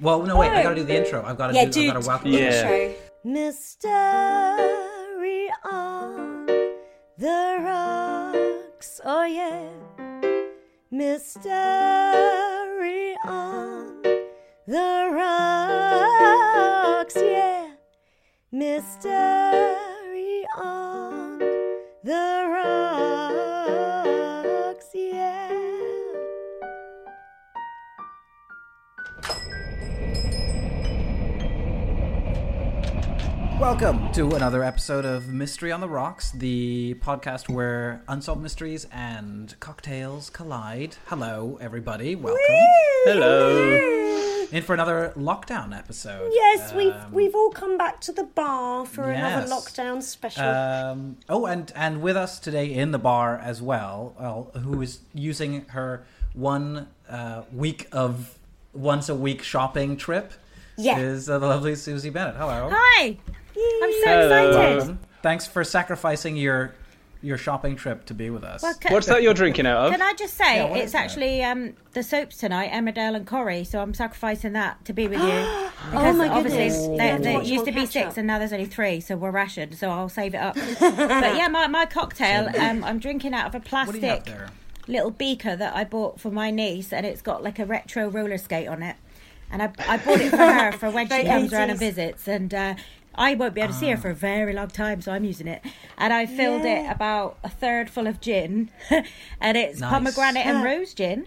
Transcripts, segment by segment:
Well, no, wait. I gotta do the intro. I've got to Yeah, do. dude. I've got to welcome. Intro. Mystery on the rocks, oh yeah. Mystery on the rocks, yeah. Mystery on the Welcome to another episode of Mystery on the Rocks, the podcast where unsolved mysteries and cocktails collide. Hello, everybody. Welcome. Hello. In for another lockdown episode. Yes, we've Um, we've all come back to the bar for another lockdown special. Um, oh, and and with us today in the bar as well, well who is using her one uh, week of once a week shopping trip? Yeah. is uh, the lovely Susie Bennett. Hello. Hi! I'm so Hello. excited. Thanks for sacrificing your your shopping trip to be with us. Well, can, What's that you're drinking out of? can I just say, Yeah, it's actually um, the soaps tonight, Emmerdale and Corrie, so I'm sacrificing that to be with you. Oh Because my obviously goodness. You there, have there used to be six up. and now there's only three, so we're rationed, so I'll save it up. but yeah, my, my cocktail, um, I'm drinking out of a what do you have plastic little beaker that I bought for my niece, and it's got like a retro roller skate on it. And I, I bought it for her for when she comes around 80s. and visits. And uh, I won't be able to see Ah. her for a very long time, so I'm using it. And I filled it about a third full of gin, and it's Nice. pomegranate and rose gin.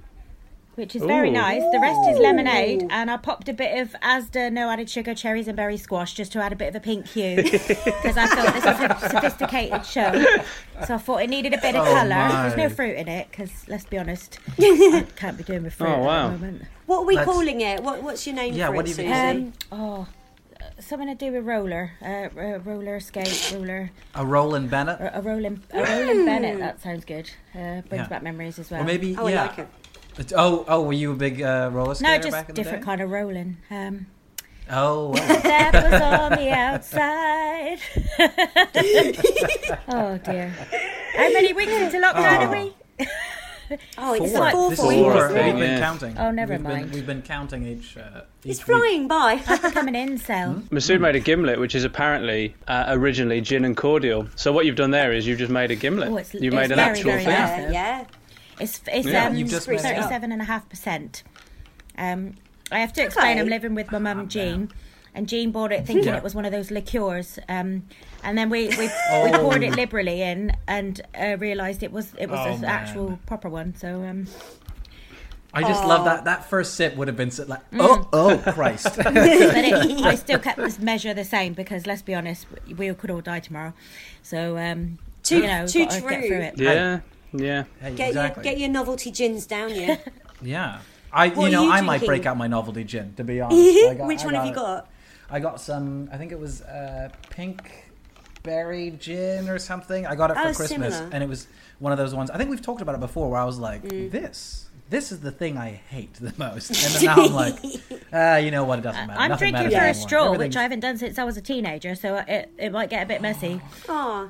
Which is very nice. The rest is lemonade, and I popped a bit of Asda no added sugar, cherries, and berry squash just to add a bit of a pink hue because I thought this was a sophisticated show. So I thought it needed a bit of Oh, colour. my. There's no fruit in it because let's be honest, I can't be doing with fruit Oh, wow. at the moment. what are we Let's- calling it? What, what's your name Yeah, for what it, do you Susie? think? Um, oh, something to do with roller, uh, uh, roller skate, roller, A Roland Bennett, a, a rolling, a rolling Bennett. That sounds good. Uh, brings Yeah. back memories as well. or maybe oh, yeah. I like it. It's- Oh, oh, were you a big uh, roller skater no, back just in different the day? kind of rolling. Um, Oh, well. that was on the outside. oh dear. How many weeks into lockdown are we? Oh, it's Four. like four This for is four, four. I isn't We've been Yeah. counting. Oh, never we've mind. Been, we've been counting each. Uh, each It's week. flying by. Become an incel. Masood made a gimlet, which is apparently uh, originally gin and cordial. So what you've done there is you've just made a gimlet. Oh, it's- you've it's made an very, actual very thing. yeah, yeah. It's it's Yeah. um You've just made it thirty-seven and a half percent. Um, I have to explain. Okay. I'm living with my mum Jean, and Jean bought it thinking Yeah. it was one of those liqueurs. Um, and then we we, we Oh. poured it liberally in, and uh, realised it was it was Oh, an actual proper one. So um, I just love that. That first sip would have been so- like, oh, oh, Christ. but it, I still kept this measure the same because let's be honest, we could all die tomorrow. So um, Too- you know, too gotta get true. through it. Yeah, yeah. Hey, Get exactly. your get your novelty gins down, yeah. Yeah. I, What you know, you I might break out my novelty gin. To be honest, I got- Which I one have you got? I got some. I think it was uh, pink berry gin or something. I got it for Oh, Christmas, similar. and it was one of those ones. I think we've talked about it before, where I was like, Mm. "This, this is the thing I hate the most," and then now I'm like, uh, "You know what? It doesn't matter." I'm Nothing drinking for a anymore. straw, which I haven't done since I was a teenager, so it, it might get a bit messy. Oh,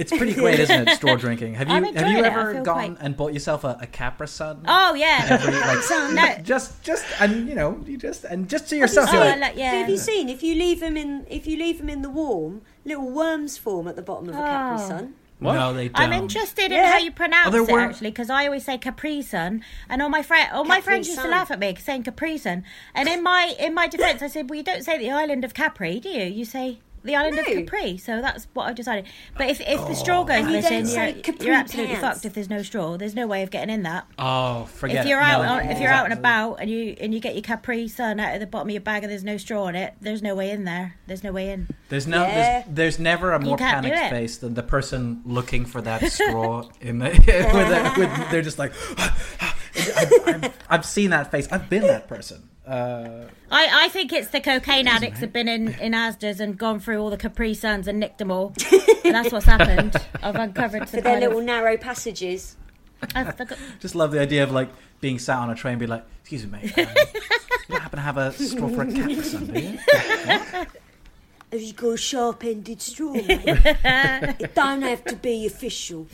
It's pretty great, isn't it? Straw drinking. Have you I'm have you it. Ever gone quite- and bought yourself a, a Capra Sun? Oh yeah, Every, like, no. just just and you know you just and just to yourself Oh, you're I like, like- yeah. Have you seen if you leave them in if you leave them in the warm, little worms form at the bottom of a Capri Oh. Sun. What? no they don't. I'm interested in how you pronounce Oh, it were- actually, because I always say Capri Sun, and all my friend, all my Capri friends used to laugh at me saying Capri Sun. And in my in my defence, I said, well, you don't say the island of Capri, do you? You say the island of Capri. So that's what I've decided. But if if the straw oh. goes You don't missing, say you're, Capri you're absolutely pants. fucked. If there's no straw, there's no way of getting in that. Oh, forget if you're out, No, on, if you're out and about and you and you get your Capri Sun out of the bottom of your bag and there's no straw in it, there's no way in there. There's no way in. There's no, Yeah. there's, there's never a more panicked it. face than the person looking for that straw in the with, a, with they're just like I've, I've, I've seen that face. I've been that person. Uh, I, I think it's the cocaine addicts have been in, in Asda's and gone through all the Capri Suns and nicked them all. and that's what's happened. I've uncovered the For their little of, narrow passages. I've forgot- just love the idea of like being sat on a train, and be like, "Excuse me, mate, um, you happen to have a straw for a Capri Sun, do you?" Have you got a sharp-ended straw, mate? it don't have to be official.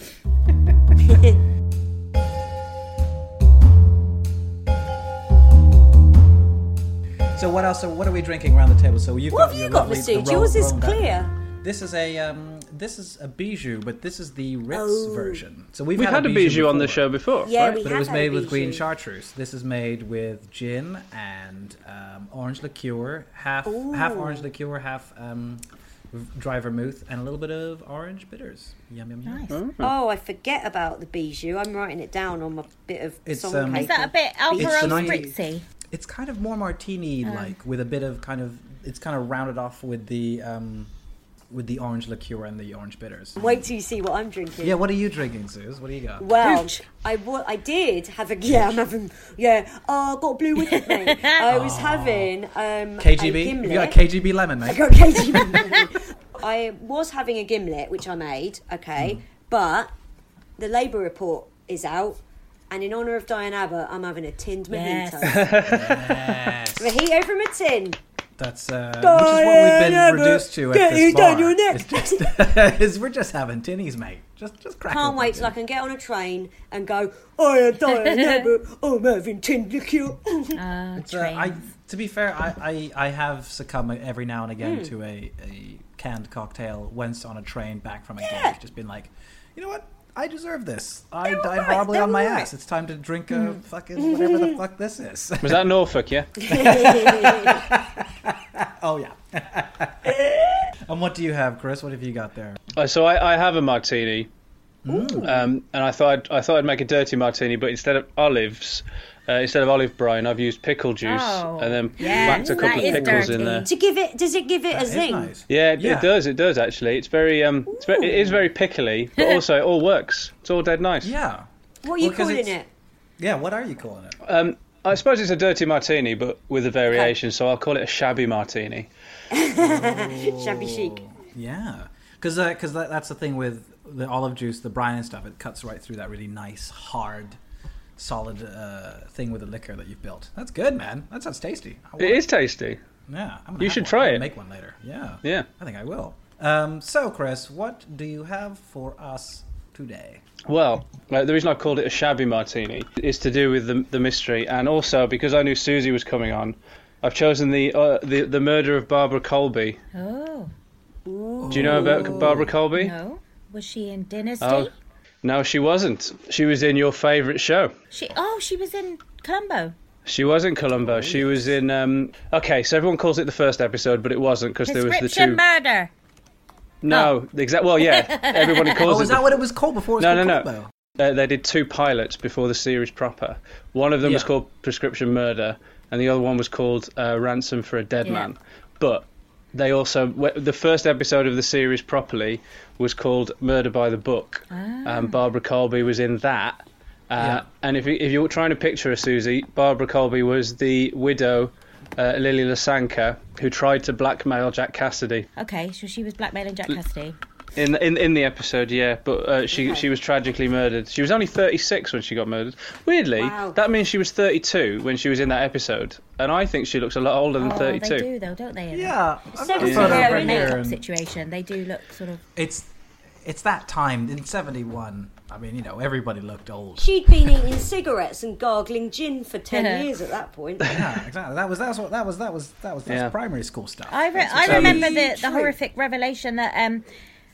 So what else? So what are we drinking around the table? So you've What got have you got, lovely- the Masood? Yours is rolling back. clear. This is a um, this is a bijou, but this is the Ritz Oh. version. So we've, We've had a bijou on the show before. Yeah, right? we but have it was had made with green chartreuse. This is made with gin and um, orange liqueur, half half orange liqueur, half um, dry vermouth, and a little bit of orange bitters. Yum yum yum. Nice. Oh, I forget about the bijou. I'm writing it down on my bit of It's, song um, paper. Is that a bit It's Alvaro. Spritzy? It's kind of more martini like with a bit of kind of it's kind of rounded off with the um, with the orange liqueur and the orange bitters. Wait till you see what I'm drinking. Yeah, what are you drinking, Suze? What do you got? Well, I, wa- I did have a yeah. I'm having yeah. Oh, I got a blue WKD, mate. I was having um, KGB? gimlet. You got KGB lemon, mate. I mate. got KGB. I was having a gimlet, which I made. Okay, but the Labour report is out, and in honour of Diane Abbott, I'm having a tinned Yes. mojito. Yes. Mojito from a tin. That's uh, which is what we've been Diana, reduced to at get this it down bar. your neck. It's just, is we're just having tinnies, mate. Just, just crack. Can't wait till I can get on a train and go. I am Diane Abbott. I'm having tinned liqueur. Uh, uh, I, to be fair, I, I, I have succumbed every now and again to a, a canned cocktail once on a train back from a Yeah. gig. Just been like, you know what? I deserve this. I They're died alright, horribly they're on my alright. ass. It's time to drink Hmm. a fucking whatever the fuck this is. Was that Norfolk? Yeah. oh yeah. and what do you have, Chris? What have you got there? Uh, so I, I have a martini, um, and I thought I'd, I thought I'd make a dirty martini, but instead of olives, uh, instead of olive brine, I've used pickle juice Oh, and then yes, whacked a couple of is pickles in there. to give it, does it give it That a zing? nice. Yeah, it, Yeah. it does. It does actually. It's very um, it's very, it is very pickly, but also it all works. It's all dead nice. Yeah. What are you Well, 'cause calling it? Yeah. What are you calling it? Um, I suppose it's a dirty martini, but with a variation. So I'll call it a shabby martini. Shabby chic. Yeah, because because that, that's the thing with the olive juice, the brine and stuff. It cuts right through that really nice, hard, solid uh, thing with the liquor that you've built. That's good, man. That sounds tasty. It is tasty. Yeah, I'm You should one. try it. Make one later. Yeah. Yeah. I think I will. Um, so, Chris, what do you have for us today? Well, the reason I called it a shabby martini is to do with the, the mystery, and also because I knew Susie was coming on, I've chosen the uh, the the murder of Barbara Colby. Oh, Do you know about Barbara Colby? no. Was she in Dynasty? Oh, no, she wasn't. She was in your favourite show. She, oh, she was in Columbo. She was in Columbo. She was in. Um, okay, so everyone calls it the first episode, but it wasn't because there was the Prescription two. murder. No, the exact. Well, yeah, everybody calls it. Oh, it. is the- that what it was called before? It was No, called no, no. Columbo? Uh, they did two pilots before the series proper. One of them was Yeah. called Prescription Murder, and the other one was called uh, Ransom for a Dead Yeah. Man. But they also the first episode of the series properly was called Murder by the Book. Um, Barbara Colby was in that. Uh, Yeah. And if you, if you're trying to picture a Susie, Barbara Colby was the widow, uh, Lilly La Sanka, who tried to blackmail Jack Cassidy. Okay, so she was blackmailing Jack Cassidy. In in in the episode, yeah, but uh, she she was tragically murdered. She was only 36 when she got murdered. Weirdly, Wow. that means she was 32 when she was in that episode, and I think she looks a lot older than Oh, 32. they do though, don't they? in? Yeah, I've got a Yeah. over a here, makeup and situation, they do look sort of. It's it's that time in '71. I mean, you know, everybody looked old. She'd been eating cigarettes and gargling gin for ten Yeah. years at that point. Yeah, exactly. That was that was what that was that was that was that's Yeah. primary school stuff. I, re- I remember the, the horrific revelation that um,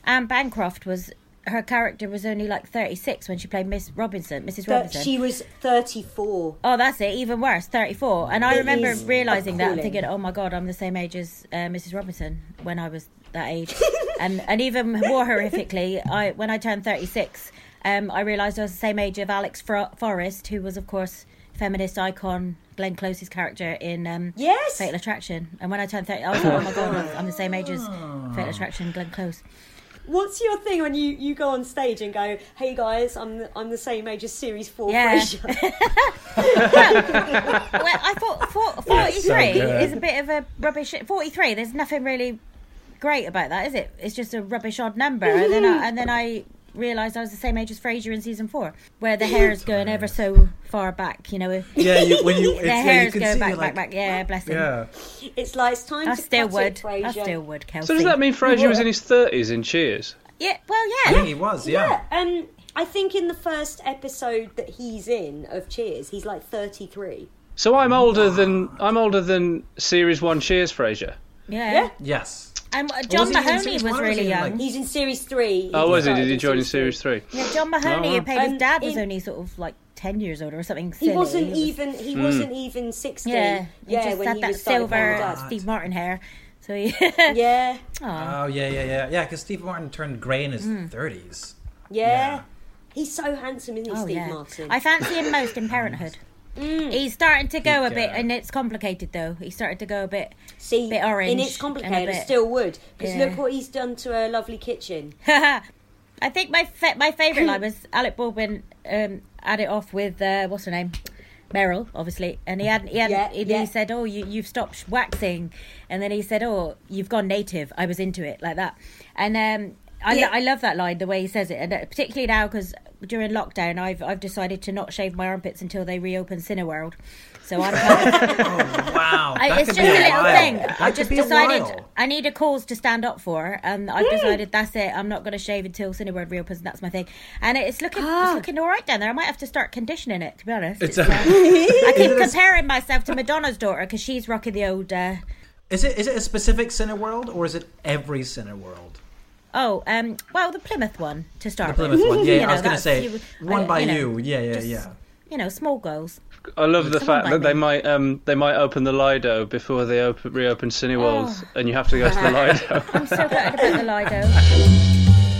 Anne Bancroft was her character was only like 36 when she played Miss Robinson, Mrs. Robinson. she was thirty-four. Oh, that's it. Even worse, 34. And I It remember realizing that and thinking, oh my god, I'm the same age as uh, Mrs. Robinson when I was that age. and and even more horrifically, I when I turned 36, um, I realized I was the same age of Alex Forrest, who was of course feminist icon Glenn Close's character in um, Yes. Fatal Attraction. And when I turned 30, I was like, oh my god, I'm the same age as Fatal Attraction, Glenn Close. What's your thing when you, you go on stage and go, "Hey guys, I'm the, I'm the same age as Series Four Yeah. Frasier." well, I thought for- 43 good. is a bit of a rubbish. 43, there's nothing really great about that, is it? It's just a rubbish odd number. And then I, and then I realised I was the same age as Frasier in season four, where the hair's going ever so far back, you know. Yeah, you, when you, it's, The yeah, you hair's going see, back, you're back, like, back. Yeah, bless him. Yeah. it's like it's time I to still cut would. it, Frasier. I still would, Kelsey. So does that mean Frasier was in his thirties in Cheers? Yeah, well, I yeah. think he was, yeah. Yeah, um, I think in the first episode that he's in of Cheers, he's like 33. So I'm older than I'm older than Series One Cheers Frasier. Yeah. Yeah. Yes. And Was John he Mahoney series was one was really young. like- He's in Series 3. Oh, was he? Did he join in Series Three? Yeah, John Mahoney, Oh, who played his Um, dad, was in- only sort of like 10 years old or something He wasn't was- even. He wasn't even 16. Yeah, he yeah. just when had he that was silver dad. Steve Martin hair. So he, Yeah, Aw. Oh, yeah, yeah, yeah. Yeah, because Steve Martin turned grey in his 30s. yeah, Yeah. He's so handsome, isn't he, Oh Steve yeah, Martin? I fancy him most in Parenthood. He's starting to go a bit, can. and it's complicated though. He's started to go a bit. See, bit orange and it's and complicated. bit- still would because Yeah. look what he's done to her lovely kitchen. I think my fa- my favourite line was Alec Baldwin um, had it off with uh, what's her name, Meryl, obviously, and he had he had Yeah, he, yeah. he said, "Oh, you you've stopped waxing," and then he said, "Oh, you've gone native." I was into it like that, and um, I, Yeah. I love that line the way he says it, and uh, particularly now because during lockdown, I've I've decided to not shave my armpits until they reopen Cineworld. So I'm kind of, Oh, wow. I, it's just be a little while. thing. That I just decided. I need a cause to stand up for, and I've decided that's it. I'm not going to shave until Cineworld reopens. And that's my thing, and it's looking it's looking all right down there. I might have to start conditioning it. To be honest, It's It's, a- uh, I keep it a- comparing myself to Madonna's daughter because she's rocking the old. Uh, Is it is it a specific Cineworld or is it every Cineworld? Oh, um, well, the Plymouth one to start The Plymouth with. one. Yeah, You I know, was going to that's- say you- one I- by you you. Yeah, yeah, just- yeah. You know, small goals. I love the Come fact on, that they might um they might open the Lido before they open reopen Cineworld, Oh. and you have to go to the Lido. I'm so gutted about the Lido.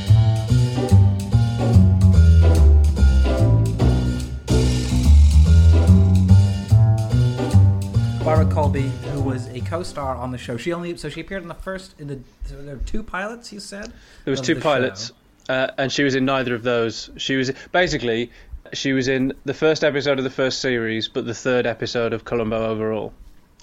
Barbara Colby, who was a co-star on the show, she only so she appeared in the first in the so there were two pilots. You said There was two the pilots, uh, and she was in neither of those. She was basically she was in the first episode of the first series, but the third episode of Columbo overall.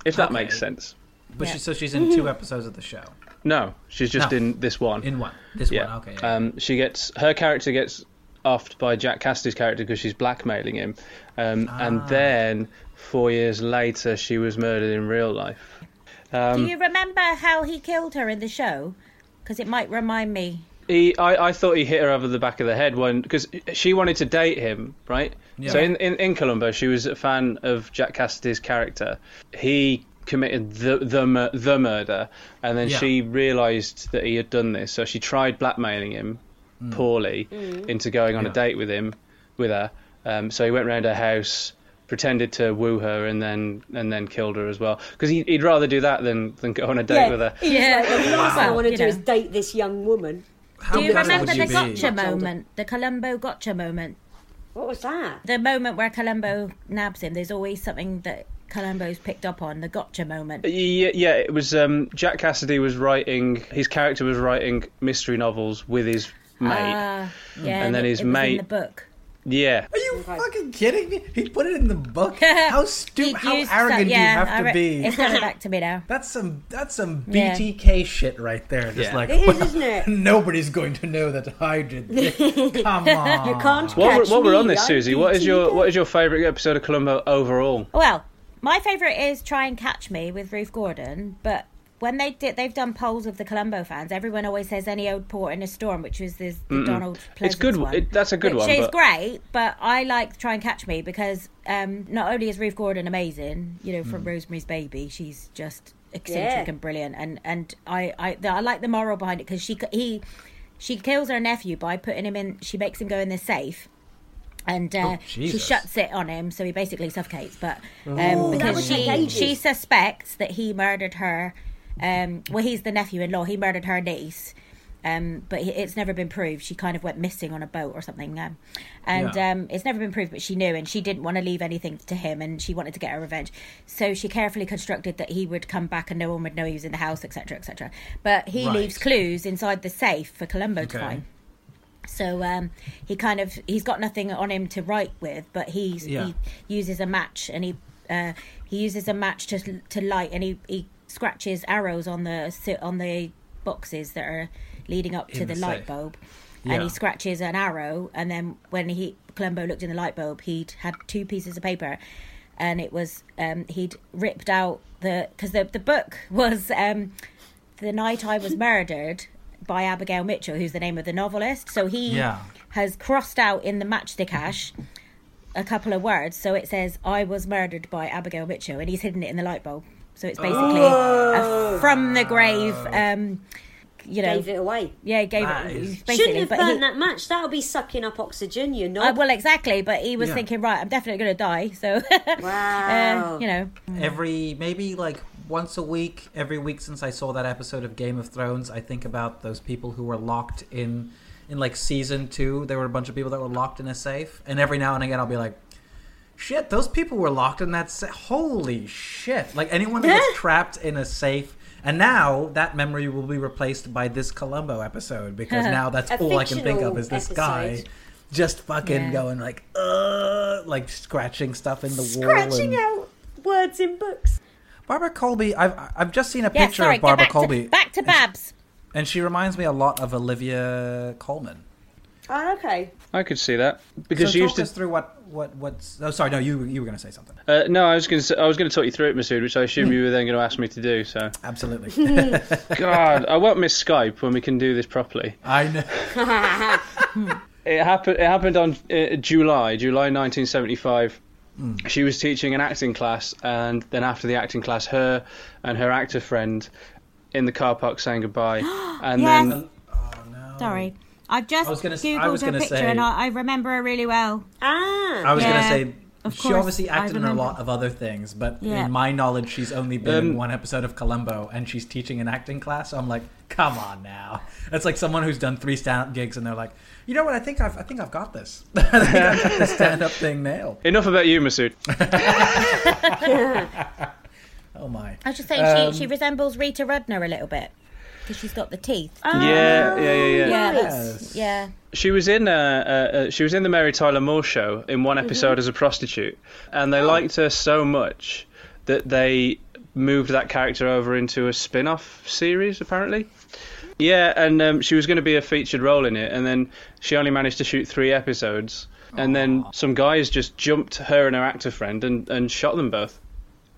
If that Okay. makes sense. but Yeah. she, so she's in two episodes of the show. No, she's just No. in this one. In one, this yeah. one. Okay. yeah. Um, she gets her character gets offed by Jack Cassidy's character because she's blackmailing him, um, Ah. and then four years later she was murdered in real life. Um, Do you remember how he killed her in the show? Because it might remind me. He, I, I thought he hit her over the back of the head when because she wanted to date him, right? Yeah. So in, in in Columbo, she was a fan of Jack Cassidy's character. He committed the the the murder, and then Yeah. she realised that he had done this. So she tried blackmailing him poorly into going on Mm. Yeah. a date with him, with her. Um, so he went round her house, pretended to woo her, and then and then killed her as well. Because he, he'd rather do that than than go on a date yeah, with her. Yeah. like, the last thing I Well, want to do know. is date this young woman. How Do you gutted remember would the you be? gotcha moment? The Columbo gotcha moment? What was that? The moment where Columbo nabs him, there's always something that Columbo's picked up on, the gotcha moment. Yeah, yeah, it was um, Jack Cassidy was writing. His character was writing mystery novels with his mate. Ah, yeah, And then it- his it was mate- in the book. Yeah, Are you fucking kidding me? He put it in the book. How stupid! How used arrogant some- do you have I to be? It's coming back to me now. That's some that's some Yeah. BTK shit right there. Just Yeah. like It is, isn't it? nobody's going to know that I did this. Come on. You can't What, catch we're, what we're on this, Susie? What is your what is your favourite episode of Columbo overall? Well, my favourite is Try and Catch Me with Ruth Gordon, but when they did, they've done polls of the Columbo fans. Everyone always says any old port in a storm, which was this the Donald. It's Pleasence good. One, It, that's a good which one. is But great, but I like Try and Catch Me because um, not only is Ruth Gordon amazing, you know, from Rosemary's Baby, she's just eccentric Yeah. and brilliant, and and I I, I like the moral behind it because she he she kills her nephew by putting him in. She makes him go in the safe. And uh, Oh, she shuts it on him, so he basically suffocates. But um, that because she she suspects that he murdered her. Um, well, he's the nephew-in-law. He murdered her niece, Um, but it's never been proved. She kind of went missing on a boat or something, um, and Yeah. um, it's never been proved. But she knew, and she didn't want to leave anything to him, and she wanted to get her revenge. So she carefully constructed that he would come back and no one would know he was in the house, etc., etc. But he Right. leaves clues inside the safe for Columbo to find. So um, he kind of he's got nothing on him to write with, but he's Yeah. he uses a match and he uh, he uses a match to to light and he, he scratches arrows on the on the boxes that are leading up to the, the light bulb, Yeah. and he scratches an arrow and then when he Columbo looked in the light bulb, he'd had two pieces of paper, and it was um, he'd ripped out the because the the book was um, the night I was murdered by Abigail Mitchell, who's the name of the novelist. So he Yeah. has crossed out in the matchstick ash a couple of words. So it says, I was murdered by Abigail Mitchell, and he's hidden it in the light bulb. So it's basically a from the grave, um, you know. Gave it away. Yeah, he gave That it. is- Basically, Shouldn't have burned he, that match. That'll be sucking up oxygen, you know. uh, well, exactly. But he was Yeah. thinking, right, I'm definitely going to die. So, Wow. uh, you know, every maybe like once a week every week since i saw that episode of game of thrones i think about those people who were locked in in like season two there were a bunch of people that were locked in a safe and every now and again i'll be like shit those people were locked in that safe holy shit like anyone that gets trapped in a safe and now that memory will be replaced by this columbo episode because now that's all i can think of is this guy just fucking Yeah. going like uh like scratching stuff in the wall Scratching out words in books. Barbara Colby, I've I've just seen a yeah. picture Sorry, of Barbara back Colby, to back to Babs. and she reminds me a lot of Olivia Colman. Oh, okay. I could see that because so she talk used to. us through what what what's. Oh, sorry, no, you you were going to say something. Uh, no, I was going to. I was going to talk you through it, Masood, which I assume you were then going to ask me to do. So, Absolutely, God, I won't miss Skype when we can do this properly. I know. It happened. It happened on uh, July, July 1975. Hmm. She was teaching an acting class, and then after the acting class, her and her actor friend in the car park saying goodbye, and Yes. then Oh no. Sorry, I've just I was gonna s- I googled was her gonna picture say- and I, I remember her really well. Ah. I was Yeah, going to say. of she obviously acted in a lot of other things, but Yeah. in my knowledge, she's only been in Um, one episode of Columbo, and she's teaching an acting class. So I'm like, come on now. It's like someone who's done three stand-up gigs, and they're like, you know what? I think I've I think I've got this. I think I've got the stand-up thing nailed. enough about you, Masood. Oh my. I was just saying Um, she, she resembles Rita Rudner a little bit because she's got the teeth. Ah. yeah, yeah, yeah, yeah. yeah, Yes. yeah. She was in uh, uh, uh, she was in the Mary Tyler Moore show in one episode as a prostitute, and they liked her so much that they moved that character over into a spin-off series apparently. Yeah, and um, she was going to be a featured role in it, and then she only managed to shoot three episodes, and then some guys just jumped her and her actor friend and, and shot them both.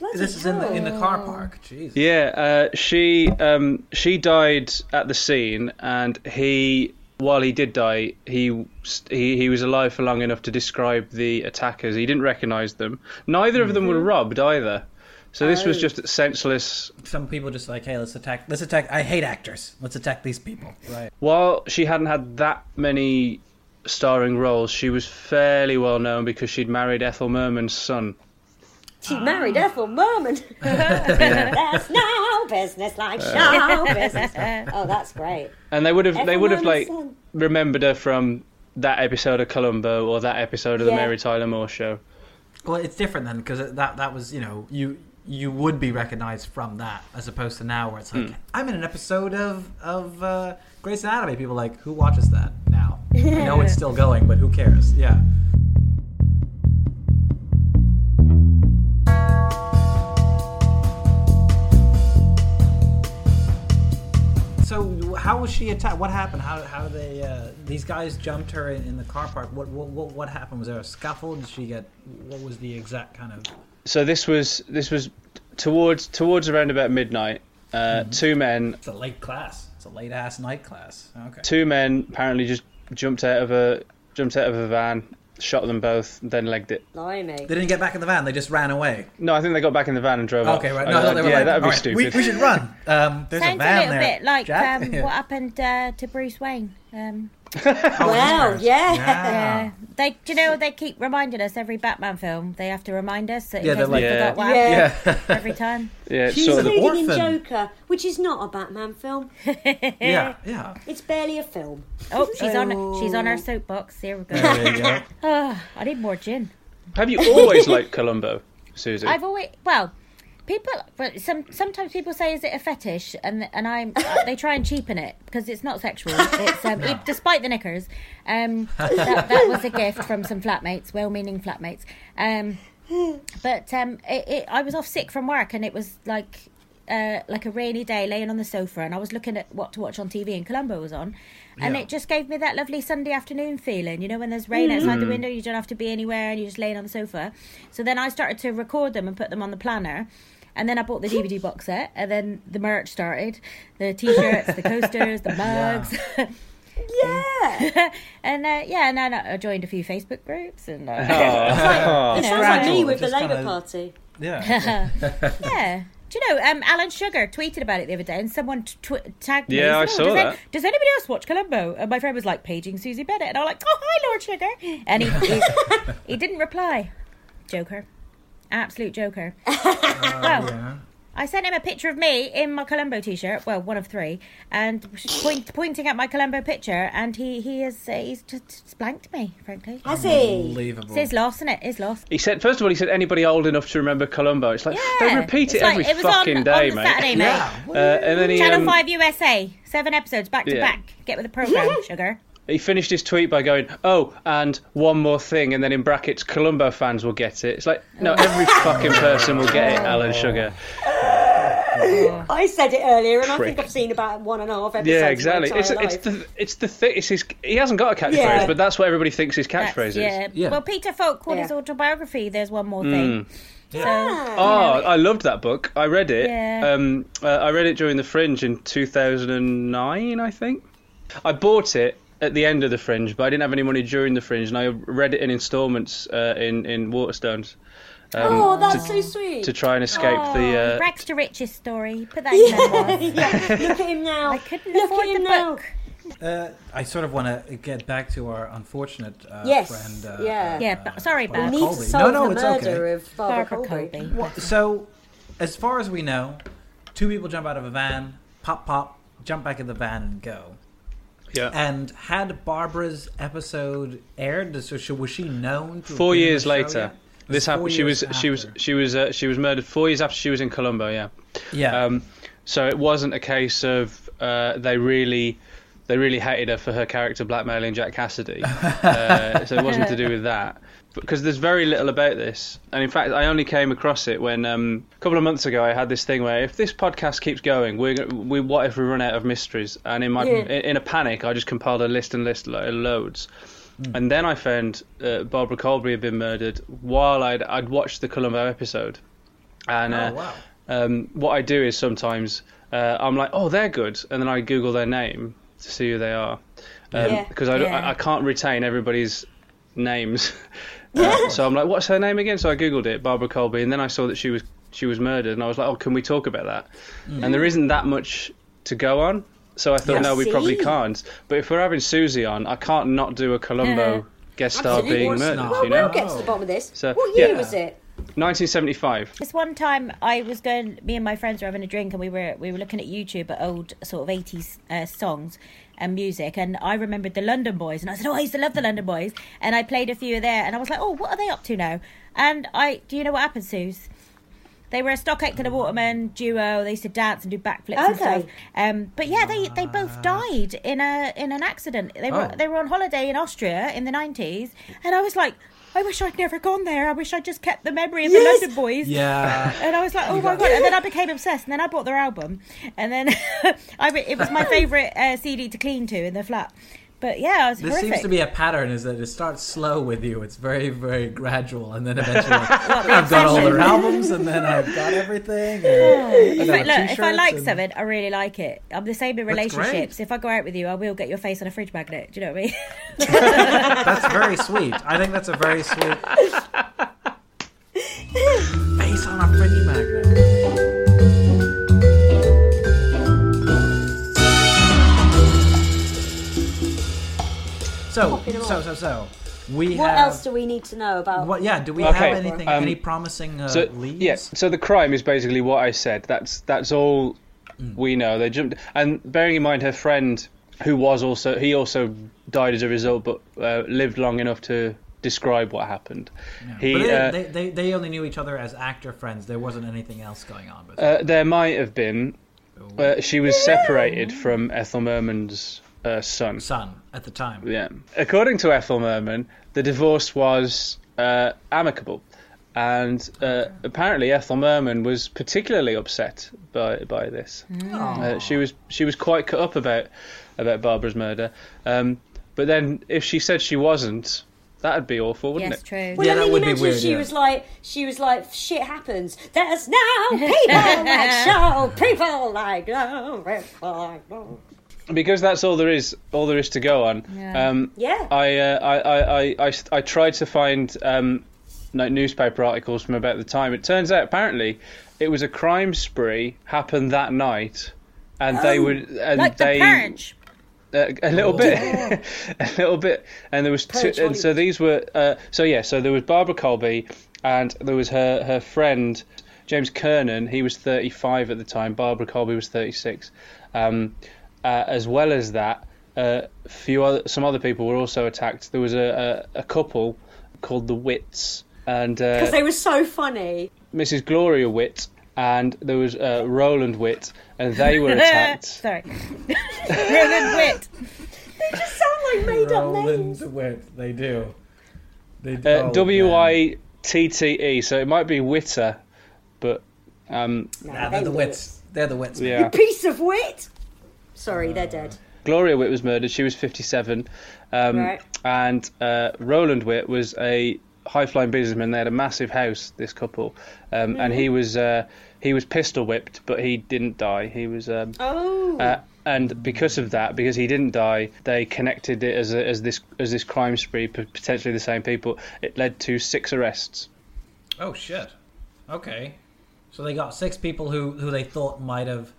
Bloody This is in the in the car park. Jeez. Yeah, uh, she um, she died at the scene, and he, while he did die, he he he was alive for long enough to describe the attackers. He didn't recognise them. Neither of them were robbed either. So this was Oh. just senseless. Some people just like, hey, let's attack. Let's attack. I hate actors. Let's attack these people. Right. While she hadn't had that many starring roles, she was fairly well known because she'd married Ethel Merman's son. She married Ethel Merman. There's no business like show business. Oh, that's great. And they would have they would have like son. remembered her from that episode of Columbo or that episode of the Mary Tyler Moore show. Well, it's different then because that that was you know you you would be recognized from that as opposed to now where it's like I'm in an episode of of uh, Grey's Anatomy. People are like who watches that now? I know it's still going, but who cares? Yeah. How was she attacked? What happened? How how they uh, these guys jumped her in, in the car park? What, what what what happened? Was there a scuffle? Did she get? What was the exact kind of? so this was this was towards towards around about midnight. Uh, Two men, It's a late class. It's a late ass night class. Okay. two men apparently just jumped out of a jumped out of a van, shot them both, then legged it. Blimey. They didn't get back in the van. They just ran away. No, I think they got back in the van and drove off. Okay, right. No, I- I thought they were yeah, like, that'd be "All right, stupid. We, we should run. Um, there's Sounds a van a little there. bit like Jack? um, Yeah. what happened uh, to Bruce Wayne Um, Well, yeah. yeah, they, do you know, they keep reminding us every Batman film. They have to remind us that in Yeah, case they're we like- forgot what Yeah. happened every time. Yeah, it's He's sort of the, an Including in. Joker, which is not a Batman film. Yeah, yeah. It's barely a film. Oh, she's on. She's on her soapbox. Here we go. There you go. Oh, I need more gin. have you always liked Columbo, Susie? I've always well, people. But some sometimes people say, "Is it a fetish?" And and I'm uh, they try and cheapen it because it's not sexual. It's um, it, despite the knickers. Um, that, that was a gift from some flatmates, well-meaning flatmates. Um, but um, it, it, I was off sick from work, and it was like. Uh, like a rainy day, laying on the sofa, and I was looking at what to watch on TV, and Columbo was on, and Yeah. it just gave me that lovely Sunday afternoon feeling. You know, when there's rain outside the window, you don't have to be anywhere, and you're just laying on the sofa. So then I started to record them and put them on the planner. And then I bought the DVD box set, and then the merch started the t shirts, the coasters, the mugs. Yeah. and uh, yeah, and then I joined a few Facebook groups. And uh, Oh. It sounds like me with the Labour kinda- Party. Yeah. yeah. Do you know, um, Alan Sugar tweeted about it the other day, and someone t- tw- tagged me. Yeah, He I saw does, that. does anybody else watch Columbo? And my friend was like, paging Susie Bennett. And I'm like, oh, hi, Lord Sugar. And he, he, he didn't reply. Joker. Absolute joker. well, yeah. I sent him a picture of me in my Columbo t-shirt, well, one of three, and point, pointing at my Columbo picture, and he he is uh, he's just, just blanked me, frankly. Has he? Unbelievable. It's his loss, isn't it? His loss. He said, first of all, he said anybody old enough to remember Columbo. It's like Yeah, they repeat it It's like- every it was fucking on, day, on mate. Saturday, mate. Yeah. Uh, and then he Channel um, Five USA, seven episodes back to Yeah. back. Get with the program, sugar. He finished his tweet by going, "Oh, and one more thing," and then in brackets, Columbo fans will get it. It's like, no, every fucking person will get it, Alan Sugar. I said it earlier, and I think I've seen about one and a half episodes. Yeah, of exactly. My It's entire it's the it's the thing. It's his. He hasn't got a catchphrase, Yeah. but that's what everybody thinks his That's- catchphrase is. yeah. Yeah. Well, Peter Falk called his autobiography. There's one more thing. So Oh, I loved that book. I read it. Yeah. Um, uh, I read it during the Fringe in 2009, I think. I bought it at the end of the Fringe, but I didn't have any money during the Fringe, and I read it in instalments uh, in in Waterstones. Um, Oh, that's to, so sweet. to try and escape the. Uh, Rags to riches story. Put that in memoir. yeah, look at him now. I couldn't look afford at him the now. book. Uh, I sort of want to get back to our unfortunate uh, Yes, friend. Uh, yeah. Yeah, but, sorry, Barbara Babs. We need to solve No, no, the it's murder okay. of Barbara, Barbara Colby. Colby. What- So, as far as we know, two people jump out of a van, pop, pop, jump back in the van, and go. Yeah. And had Barbara's episode aired? So she, was she known? To Four years later, yet? It was this happened. She was she was she was uh, she was murdered four years after she was in Columbo. Yeah. Yeah. Um, so it wasn't a case of uh, they really they really hated her for her character blackmailing Jack Cassidy. uh, so it wasn't to do with that. Because there's very little about this, and in fact, I only came across it when um, a couple of months ago I had this thing where if this podcast keeps going, we're gonna- we what if we run out of mysteries? And in my Yeah. in, in a panic, I just compiled a list and list lo- loads. And then I found uh, Barbara Colby had been murdered while I'd I'd watched the Columbo episode, and uh, oh, wow. um, what I do is sometimes uh, I'm like, oh, they're good, and then I Google their name to see who they are, Yeah. because I, Yeah. I, I can't retain everybody's names. Uh, so I'm like, what's her name again? So I googled it, Barbara Colby, and then I saw that she was she was murdered, and I was like, oh, can we talk about that? And there isn't that much to go on. So I thought, Yeah. no, we probably can't. But if we're having Susie on, I can't not do a Columbo guest star Absolutely. being Of murdered. not. You know, we'll get to the bottom of this. So, what year yeah. was it? 1975. This one time, I was going. Me and my friends were having a drink, and we were we were looking at YouTube at old sort of eighties uh, songs and music. And I remembered the London Boys, and I said, "Oh, I used to love the London Boys." And I played a few of there, and I was like, "Oh, what are they up to now?" And I, do you know what happened, Suze? They were a Stock Aitken and a Waterman duo. They used to dance and do backflips and Okay. stuff. Um, but yeah, they, they both died in a in an accident. They were Oh. they were on holiday in Austria in the nineties, and I was like, I wish I'd never gone there. I wish I'd just kept the memory of Yes. the London Boys. Yeah. And I was like, oh my god! And then I became obsessed. And then I bought their album, and then I it was my favorite uh, CD to clean to in the flat. But yeah, it was This horrific. seems to be a pattern: is that it starts slow with you. It's very, very gradual, and then eventually, like, I've got all their albums, and then I've got everything. and If I I, look, if I t-shirts like and- something, I really like it. I'm the same in relationships. If I go out with you, I will get your face on a fridge magnet. Do you know what I mean? That's very sweet. I think that's a very sweet face on a fridge magnet. So, so, so, so. We What have. else do we need to know about? What? Yeah. Do we Okay, have anything? um, any promising uh, So leads? yeah, so the crime is basically what I said. That's that's all we know. They jumped, and bearing in mind her friend, who was also he also died as a result, but uh, lived long enough to describe what happened. He But they, uh, they, they, they only knew each other as actor friends. There wasn't anything else going on. Uh, there might have been. Uh, she was separated from Ethel Merman's uh, son. son at the time. Yeah. According to Ethel Merman, the divorce was uh, amicable. And uh, apparently, Ethel Merman was particularly upset by by this. Uh, she was she was quite cut up about about Barbara's murder. Um, but then, if she said she wasn't, that'd be awful, wouldn't Yes, it? true. Well, Yeah, I that mean, would be imagine weird, she yeah. was like, she was like, shit happens. There's now people like show, people like no, people like no. Because that's all there is. All there is to go on. Yeah. Um, Yeah. I, uh, I, I, I, I, I tried to find um, like newspaper articles from about the time. It turns out apparently it was a crime spree happened that night, and they would and Like they the uh, a little bit, a little bit, and there was two, Purge and so these were uh, so yeah, so there was Barbara Colby, and there was her her friend James Kernan. He was 35 at the time. Barbara Colby was 36. Um, uh, as well as that, uh, few other, some other people were also attacked. There was a, a, a couple called the Wits and uh, Because they were so funny. Mrs. Gloria Witt, and there was uh, Roland Witt, and they were attacked. Sorry. Roland Witt. They just sound like made up names. Roland Witt. They do. They do. Uh, Oh, W man. I T T E, so it might be Witter, but um, No, Nah, they they're the were wits. They're the wits. man. yeah. Piece of wit. Sorry, they're dead. Gloria Witt was murdered. She was 57. Um, Right. And uh, Roland Witt was a high flying businessman. They had a massive house, this couple. Um, And he was uh, he was pistol whipped, but he didn't die. He was. Um, Oh. uh, and because of that, because he didn't die, they connected it as, a, as this as this crime spree, potentially the same people. It led to six arrests. Oh shit. Okay. So they got six people who who they thought might have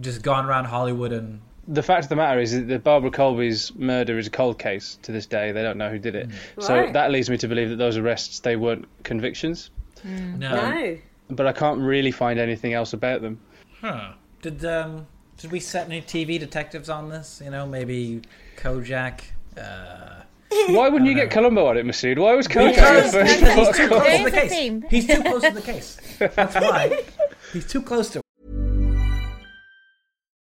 just gone around Hollywood and The fact of the matter is that Barbara Colby's murder is a cold case to this day. They don't know who did it. So Right. that leads me to believe that those arrests they weren't convictions. no. no. But I can't really find anything else about them. Huh. Did um did we set any TV detectives on this? You know, maybe Kojak. Uh, Why wouldn't you get Columbo on it, Masood? Why was Kojak Because your first he's too close to the case. He's too close to the case. That's why. He's too close to.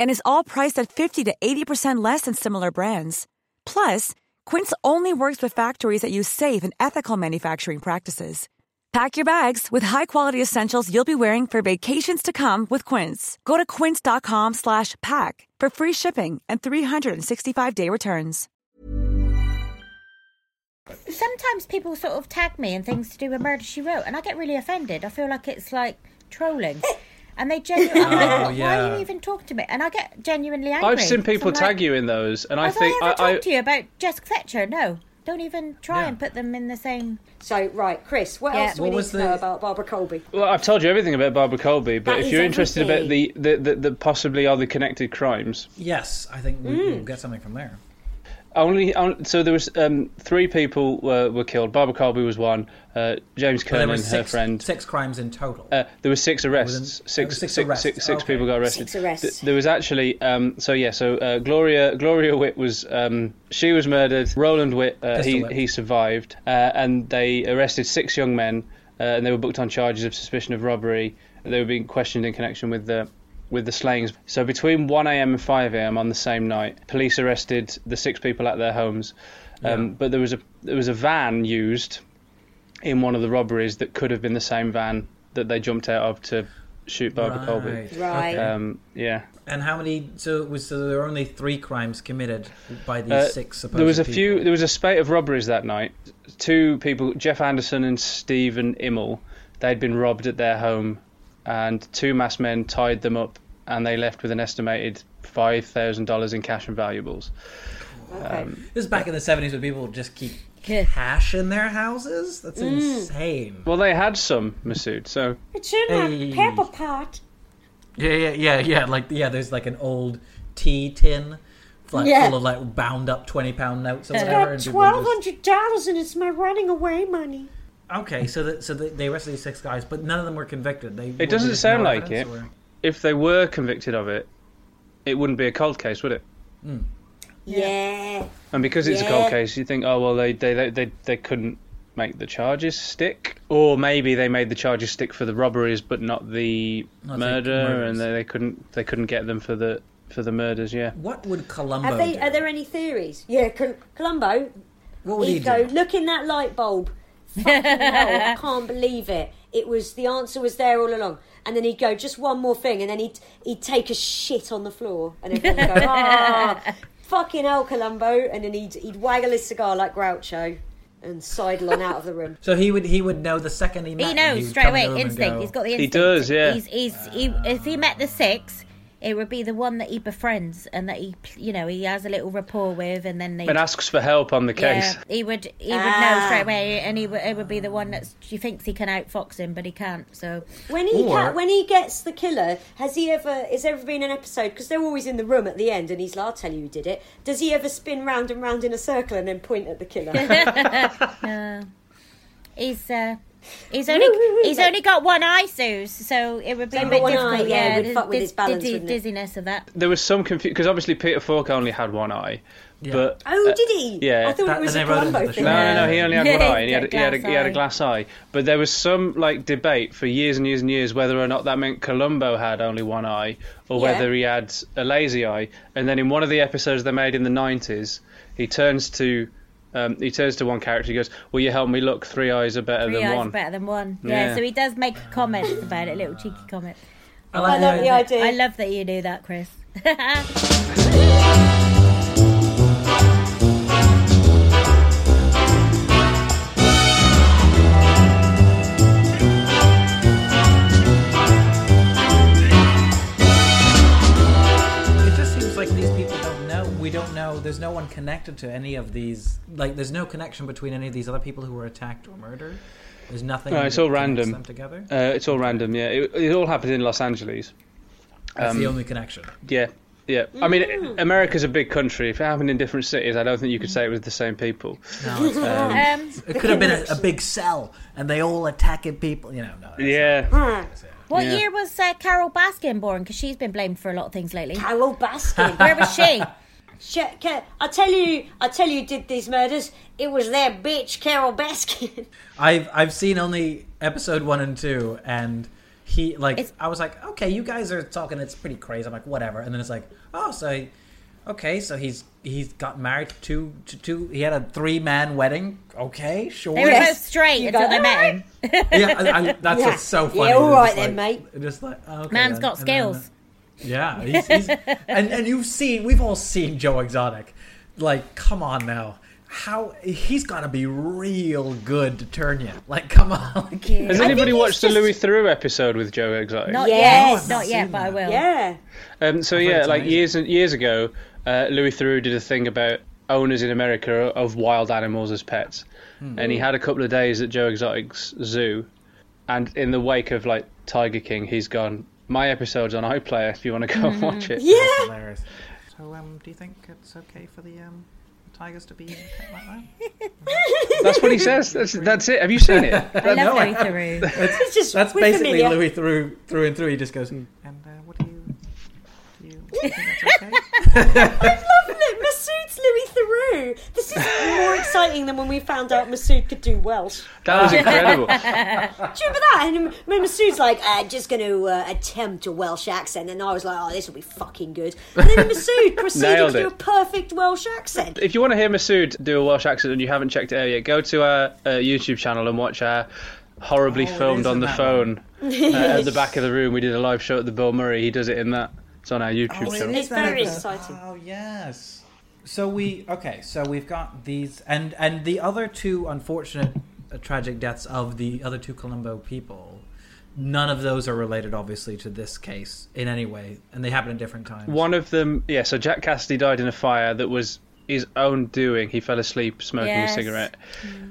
And is all priced at 50 to 80% less than similar brands. Plus, Quince only works with factories that use safe and ethical manufacturing practices. Pack your bags with high-quality essentials you'll be wearing for vacations to come with Quince. Go to quince.com slash pack for free shipping and 365-day returns. Sometimes people sort of tag me in things to do with Murder She Wrote, and I get really offended. I feel like it's like trolling. And they genuinely, I'm like, Oh, why yeah. are you even talking to me? And I get genuinely angry. I've seen people So tag like, you in those, and I Have think I ever I, talked to you about Jessica Fletcher? No. Don't even try Yeah. and put them in the same. So, right, Chris, what Yeah. else do we What need was to know about Barbara Colby? Well, I've told you everything about Barbara Colby, but That if you're interested about the, the, the, the possibly other connected crimes, Yes, I think we, we'll mm. get something from there. Only, on so there was um, three people were, were killed. Barbara Colby was one. Uh, James But there Kernan, were her six, friend. six crimes in total. Uh, there were six arrests. Within- Six, there were six six- arrests. six- six Okay. people got arrested. Six arrests. Th- there was actually um, so yeah. So uh, Gloria Gloria Witt was um, she was murdered. Roland Witt uh, he whipped. he survived, uh, and they arrested six young men, uh, and they were booked on charges of suspicion of robbery. They were being questioned in connection with the with the slayings. So between 1 a.m. and 5 a.m. on the same night, police arrested the six people at their homes. Um, But there was a there was a van used in one of the robberies that could have been the same van that they jumped out of to shoot Barbara Colby. Right. Right. Um, yeah. And how many? So was so there were only three crimes committed by these Uh, six. Supposed there was a people. few. There was a spate of robberies that night. Two people, Jeff Anderson and Stephen Immel, they'd been robbed at their home, and two masked men tied them up, and they left with an estimated five thousand dollars in cash and valuables. Okay. This is back in the seventies when people just keep cash in their houses. That's Mm. insane. Well, they had some, Masood. So it's in Hey. a pepper pot. Yeah, yeah, yeah, yeah. Like yeah, there's like an old tea tin, like Yeah. full of like bound up twenty pound notes or It's whatever. got and people twelve just- dollars and it's my running away money. Okay, so that so they, they arrested these six guys, but none of them were convicted. They It doesn't sound no like it. or- if they were convicted of it, it wouldn't be a cold case, would it? Hmm. Yeah. And because it's a cold case, you think, oh well, they they they they, they couldn't make the charges stick, or maybe they made the charges stick for the robberies, but not the Not murder, murders. and they, they couldn't they couldn't get them for the for the murders. Yeah. What would Columbo Have they? Are there any theories? Yeah, Col- Columbo. what would he He'd go do? look in that light bulb. Fucking hell, I can't believe it. It was the answer was there all along. And then he'd go just one more thing, and then he'd he'd take a shit on the floor, and everyone would go ah, fucking hell, Columbo. And then he'd he'd waggle his cigar like Groucho, and sidle on out of the room. So he would he would know the second he met. He knows would straight away, to them and instinct. go, He's got the instinct. He does, yeah. He's, he's, he, if he met the six, it would be the one that he befriends and that he, you know, he has a little rapport with, and then they. And asks for help on the case. Yeah, he would. He would know Ah. straight away, and he would. It would be the one that she thinks he can outfox him, but he can't. So When he Or- ca- when he gets the killer, has he ever? Is there ever been an episode? Because they're always in the room at the end, and he's like, "I'll tell you who did it." Does he ever spin round and round in a circle and then point at the killer? No. He's. Uh, He's only he's only got one eye, Suze, so it would be a bit got difficult. eye, yeah, it would the fuck with his balance, dizzy- wouldn't dizziness of that. There was some confusion because obviously Peter Falk only had one eye, Yeah. but oh, uh, did he? yeah. I thought That- it was and a they wrote into Columbo the thing. show. No, no, no. He only had one eye, and he had, he, had a, glass he had a eye. glass eye. But there was some like debate for years and years and years whether or not that meant Columbo had only one eye, or Yeah. whether he had a lazy eye. And then in one of the episodes they made in the nineties, he turns to um, he turns to one character. He goes, "Will you help me look? Three eyes are better Three than eyes one." are better than one. Yeah. Yeah. so he does make comments about it, a little cheeky comment. I I like like the the idea. I love that you do that, Chris. There's no one connected to any of these. Like, there's no connection between any of these other people who were attacked or murdered. There's nothing. No, it's all random. Them together. Uh, it's all random. Yeah, it, it all happened in Los Angeles. That's um, the only connection. Yeah, yeah. I mean, America's a big country. If it happened in different cities, I don't think you could say it was the same people. No, it's, Um, it could have been a, a big cell, and they all attacking people. You know, no. Yeah. Hmm. what Yeah. year was uh, Carol Baskin born? Because she's been blamed for a lot of things lately. Carol Baskin. Where was she? Sh- Ca- I tell you, I tell you, did these murders? It was their bitch, Carol Baskin. I've I've seen only episode one and two, and he like It's- I was like, okay, you guys are talking, it's pretty crazy. I'm like, whatever, and then it's like, oh, so he, okay, so he's he's got married to to two. He had a three man wedding. Okay, sure. They were Yes. both straight You until go, they met him. yeah, I, I, that's Yeah. what's so Yeah, funny. all It's right just then, like- Just like oh, okay, Man's then. got And then, uh, skills. Yeah, he's, he's, and and you've seen, we've all seen Joe Exotic. Like, come on now. How he's got to be real good to turn you. Like, come on. Like, Has anybody watched the just- Louis Theroux episode with Joe Exotic? Not Yes. yet, not I've yet, seen but I will. yeah. Um, so I've yeah, like amazing. years and years ago, uh, Louis Theroux did a thing about owners in America of wild animals as pets, Hmm. and he had a couple of days at Joe Exotic's zoo, and in the wake of like Tiger King, he's gone. My episode's on iPlayer if you want to go and watch it. Yeah. hilarious. So, um, do you think it's okay for the um, tigers to be kept like that? That's what he says. That's, that's it. Have you seen it? I love No, I Louis Theroux. It's just That's we're basically familiar. Louis through through and through. He just goes, and uh, what do you, do you think that's okay? Look, Masood's Louis Theroux. This is more exciting than when we found out Masood could do Welsh. That was incredible. Do you remember that? And when Masood's like, I'm just going to uh, attempt a Welsh accent, and I was like, oh, this will be fucking good. And then Masood proceeded Nailed to do a perfect Welsh accent. if you want to hear Masood do a Welsh accent and you haven't checked it out yet, go to our uh, YouTube channel and watch our horribly Oh, filmed on the phone uh, at the back of the room. We did a live show at the Bill Murray. He does it in that. It's on our YouTube Oh, channel. It's very episode. exciting. Oh yes. So we okay. So we've got these, and and the other two unfortunate uh, tragic deaths of the other two Columbo people. None of those are related, obviously, to this case in any way, and they happen at different times. One of them, yeah. So Jack Cassidy died in a fire that was his own doing. He fell asleep smoking Yes. a cigarette.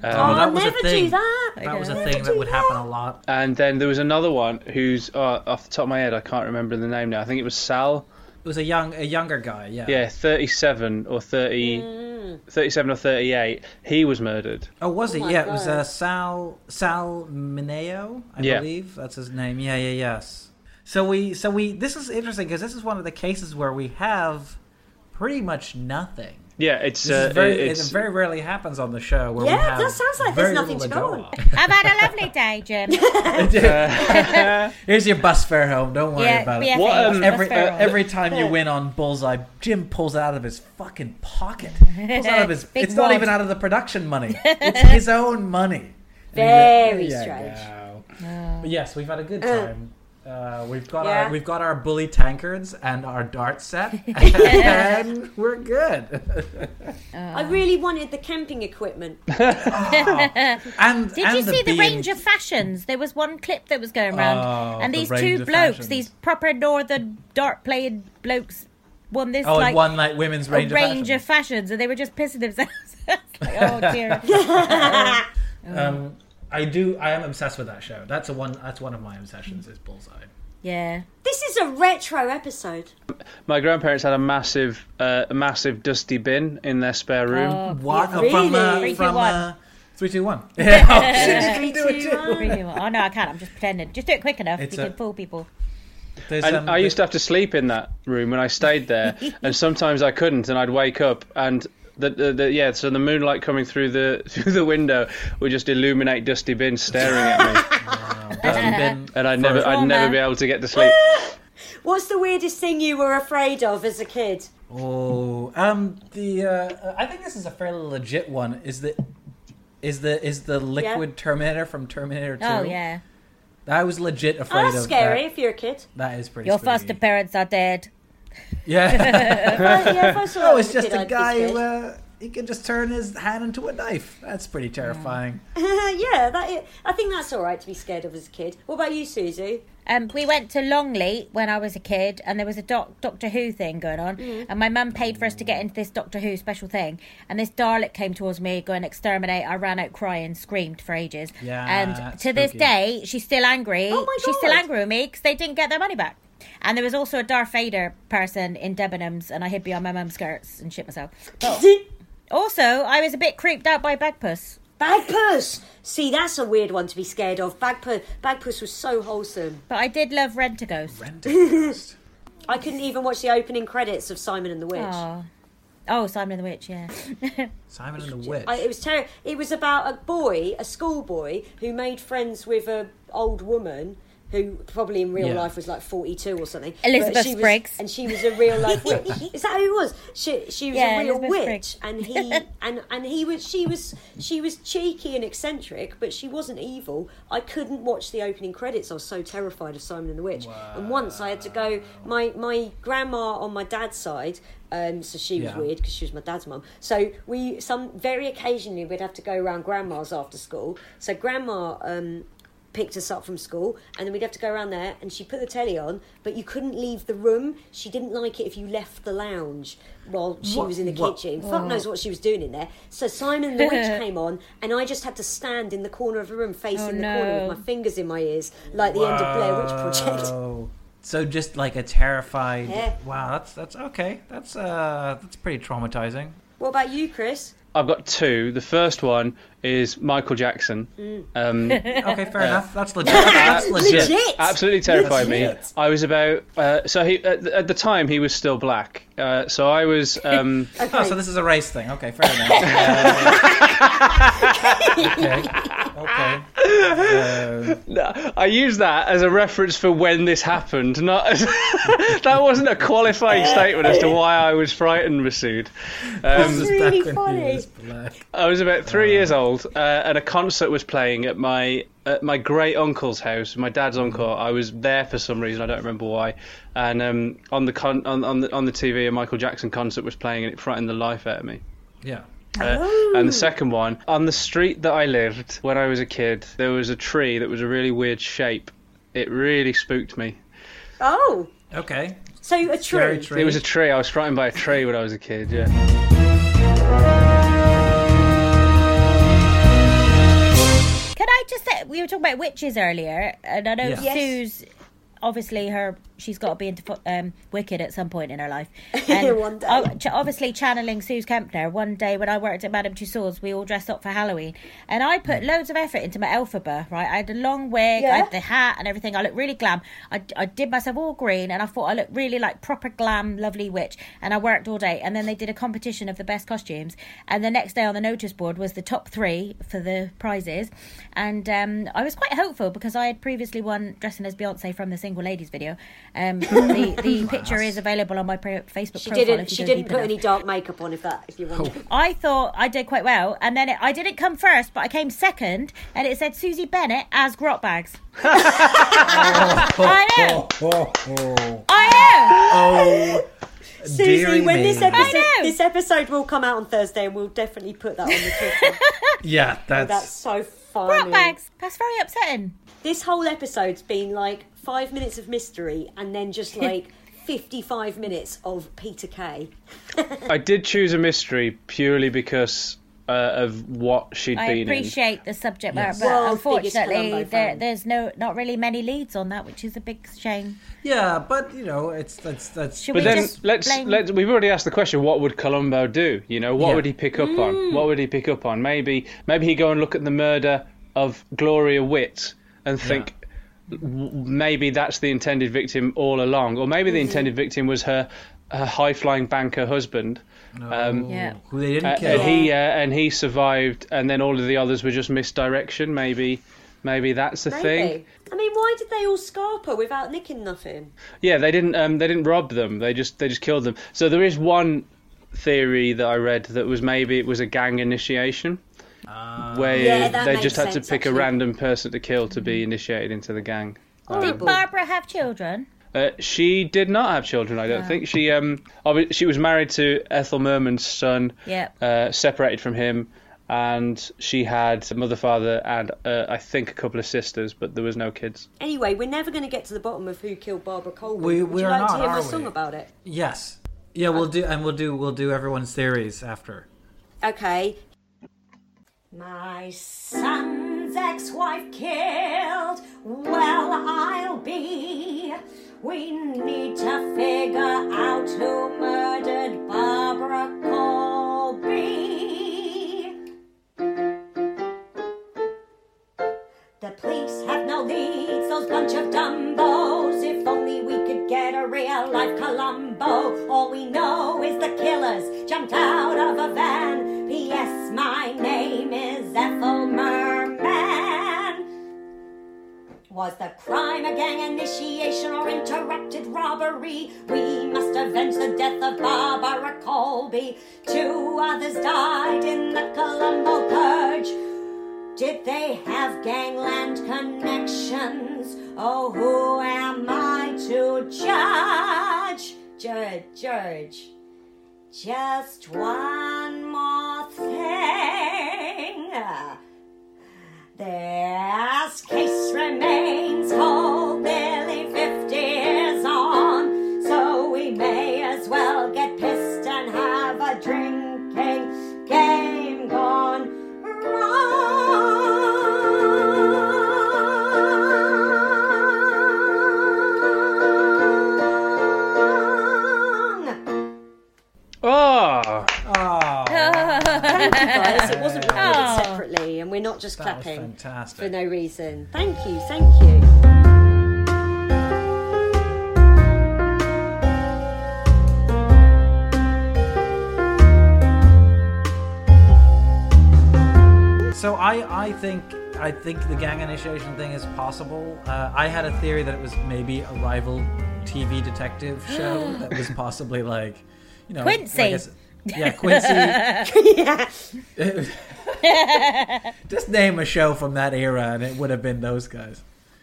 Oh, Um, that was a never thing. do that. that was a know. thing that would happen a lot. and then there was another one who's uh, off the top of my head. I can't remember the name now. I think it was Sal. It was a young, a younger guy. Yeah. Yeah, 37 or 30, Mm. 37 or 38. He was murdered. Oh, was he? my yeah, it was God. uh, Sal Sal Mineo, I Yeah. believe that's his name. Yeah, yeah, yes. So we, so we. This is interesting because this is one of the cases where we have pretty much nothing. Yeah, it's uh, very, it's it very rarely happens on the show. Where Yeah, we have that sounds like there's nothing little to go on. on. I've had a lovely day, Jim. Here's your bus fare home. Don't worry yeah, about yeah, it. What, um, Every uh, every time you win on Bullseye, Jim pulls it out of his fucking pocket. Pulls out of his. Big it's not wad. even out of the production money. It's his own money. Very There you strange. go. But yes, we've had a good time. Uh, we've got Yeah. our we've got our bully tankards and our dart set, and we're good. I really wanted the camping equipment. And Did and you see the being- range of fashions? There was one clip that was going around, Oh, and these range two blokes, fashions. these proper northern dart playing blokes, won this Oh, like one like women's a range, range of, of fashions, and they were just pissing themselves. like, oh dear. fashion. Um, I do. I am obsessed with that show. That's a one. That's one of my obsessions. Is Bullseye. yeah. This is a retro episode. My grandparents had a massive, uh, a massive dusty bin in their spare room. Oh, What really? from uh, Three, two, from one. uh, three two one? Yeah. Oh, Three, do it two, too. one. Really well. Oh no, I can't. I'm just pretending. Just do it quick enough. It's you a- can fool people. There's, And um, I used to have to sleep in that room when I stayed there, and sometimes I couldn't, and I'd wake up and. The, the, the, yeah, so the moonlight coming through the through the window would just illuminate Dusty Bin staring at me, Dusty bin and I'd never I'd never be able to get to sleep. What's the weirdest thing you were afraid of as a kid? Oh, um, the uh, I think this is a fairly legit one. Is the is the is the liquid Terminator from Terminator Two? Oh yeah. I was legit Oh, afraid that's of scary that. if you're a kid. That is pretty. Your spooky. foster parents are dead. Yeah. Uh, yeah, if I saw oh, it's just kid, a I'd be guy who uh, he can just turn his hand into a knife. That's pretty terrifying. yeah, that is, I think that's all right to be scared of as a kid. What about you, Susie? Um, we went to Longleat when I was a kid, and there was a doc- Doctor Who thing going on, and my mum paid for us to get into this Doctor Who special thing. And this Dalek came towards me, going exterminate. I ran out crying, screamed for ages. Yeah, and that's to this day, she's still angry. Oh my She's still angry with me because they didn't get their money back. And there was also a Darth Vader person in Debenhams, and I hid behind my mum's skirts and shit myself. Also, I was a bit creeped out by Bagpuss. Bagpuss! See, that's a weird one to be scared of. Bagpuss, Bagpuss was so wholesome. But I did love Rent a Ghost. Rent-a-ghost. I couldn't even watch the opening credits of Simon and the Witch. Oh. oh, Simon and the Witch, yeah. Simon and the Witch. I, it was terrible. It was about a boy, a schoolboy, who made friends with a old woman who probably in real Yeah. life was like forty-two or something. Elizabeth But she was- Spriggs. and she was a real life witch. Is that who it was? She she was Yeah, a real Elizabeth witch, Spriggs. and he and and he was she was she was cheeky and eccentric, but she wasn't evil. I couldn't watch the opening credits. I was so terrified of Simon and the Witch. And once I had to go. My my grandma on my dad's side. Um, so she was Yeah. weird because she was my dad's mum. So we some very occasionally we'd have to go around grandma's after school. So grandma um, picked us up from school, and then we'd have to go around there, and she put the telly on, but you couldn't leave the room. She didn't like it if you left the lounge while she What- was in the what- kitchen. Fuck knows what she was doing in there. So Simon the Witch came on, and I just had to stand in the corner of the room, facing Oh, the corner with my fingers in my ears, like the end of Blair Witch Project. So just like a terrified. Yeah. Wow, that's that's okay. That's uh that's pretty traumatizing. What about you, Chris? I've got two. The first one is Michael Jackson. Um, Okay, fair enough. That's legit. That's legit. Legit. absolutely terrified me. I was about uh, so he at, the- at the time he was still black. Uh, so I was um, Oh, so this is a race thing. Okay, fair enough. okay. Okay. Uh, No, I use that as a reference for when this happened. Not as, that wasn't a qualifying statement as to why I was frightened, Masood. Um, this is really back funny. was. I was about three years old, uh, and a concert was playing at my at my great uncle's house. My dad's uncle. I was there for some reason. I don't remember why. And um, on the con- on, on the on the TV, a Michael Jackson concert was playing, and it frightened the life out of me. Yeah. Uh, and the second one, on the street that I lived when I was a kid, there was a tree that was a really weird shape. It really spooked me. Oh, Okay. so a Scary tree. tree. It was a tree. I was frightened by a tree when I was a kid. Yeah. Can I just say we were talking about witches earlier, and I know Yes. Sue's obviously her she's got to be into um, Wicked at some point in her life. And One day. obviously channeling Sue's Kempner. One day when I worked at Madame Tussauds, we all dressed up for Halloween, and I put loads of effort into my Elphaba. Right, I had a long wig, I had the hat and everything. I looked really glam. I, I did myself all green, and I thought I looked really like proper glam, lovely witch. And I worked all day, and then they did a competition of the best costumes. And the next day on the notice board was the top three for the prizes, and um, I was quite hopeful because I had previously won dressing as Beyonce from the Single Ladies video. Um, the the picture is available on my pro- Facebook She profile. didn't. if you She go didn't put enough. any dark makeup on. If that, if you want. I thought I did quite well, and then it, I didn't come first, but I came second, and it said Susie Bennett as Grot Bags. I know, Oh, oh, I know. oh. Susie, when this episode this episode will come out on Thursday, and we'll definitely put that on the Twitter. Yeah, that's, That's so Grot funny. Bags. That's very upsetting. This whole episode's been like five minutes of mystery, and then just like. 55 minutes of Peter Kay. I did choose a mystery purely because uh, of what she'd I been in. appreciate the subject matter, Yes. but World's biggest unfortunately, there, there's no not really many leads on that, which is a big shame. yeah, but you know, it's that's that's. Should But we then just let's blame- let's we've already asked the question what would Columbo do? You know, what Yeah. would he pick up Mm. on? What would he pick up on? Maybe maybe he go and look at the murder of Gloria Witt and think w- maybe that's the intended victim all along, or maybe Mm-hmm. the intended victim was her her high flying banker husband. Um, Yeah. who they didn't uh, kill. and he uh, and he survived, and then all of the others were just misdirection. Maybe, maybe that's the thing. Maybe. I mean, why did they all scarper without nicking nothing? Yeah, they didn't. Um, they didn't rob them. They just they just killed them. So there is one theory that I read that was maybe it was a gang initiation, where Yeah, they just had to sense, pick a random person to kill to be initiated into the gang. Did Barbara have children? Uh, she did not have children. I don't think she. Um, she was married to Ethel Merman's son. Yeah. Uh, separated from him, and she had a mother, father, and uh, I think a couple of sisters, but there was no kids. Anyway, we're never going to get to the bottom of who killed Barbara Colby. We- Would you like not, to hear my are song about it? Yes. Yeah, we'll do, and we'll do, we'll do everyone's theories after. Okay. My son's ex-wife killed. Well, I'll be. We need to figure out who murdered Barbara Colby. The police have no leads, those bunch of dumbos. Was the crime a gang initiation or interrupted robbery? We must avenge the death of Barbara Colby. Two others died in the Columbo purge. Did they have gangland connections? Oh, who am I to judge? Judge, judge. Just one more thing. This case remains we're not just that clapping for no reason. Thank you, thank you. So I, I think I think the gang initiation thing is possible. Uh, I had a theory that it was maybe a rival TV detective show that was possibly like, you know, Quincy. like I s- yeah, Quincy. yeah. Just name a show from that era, and it would have been those guys.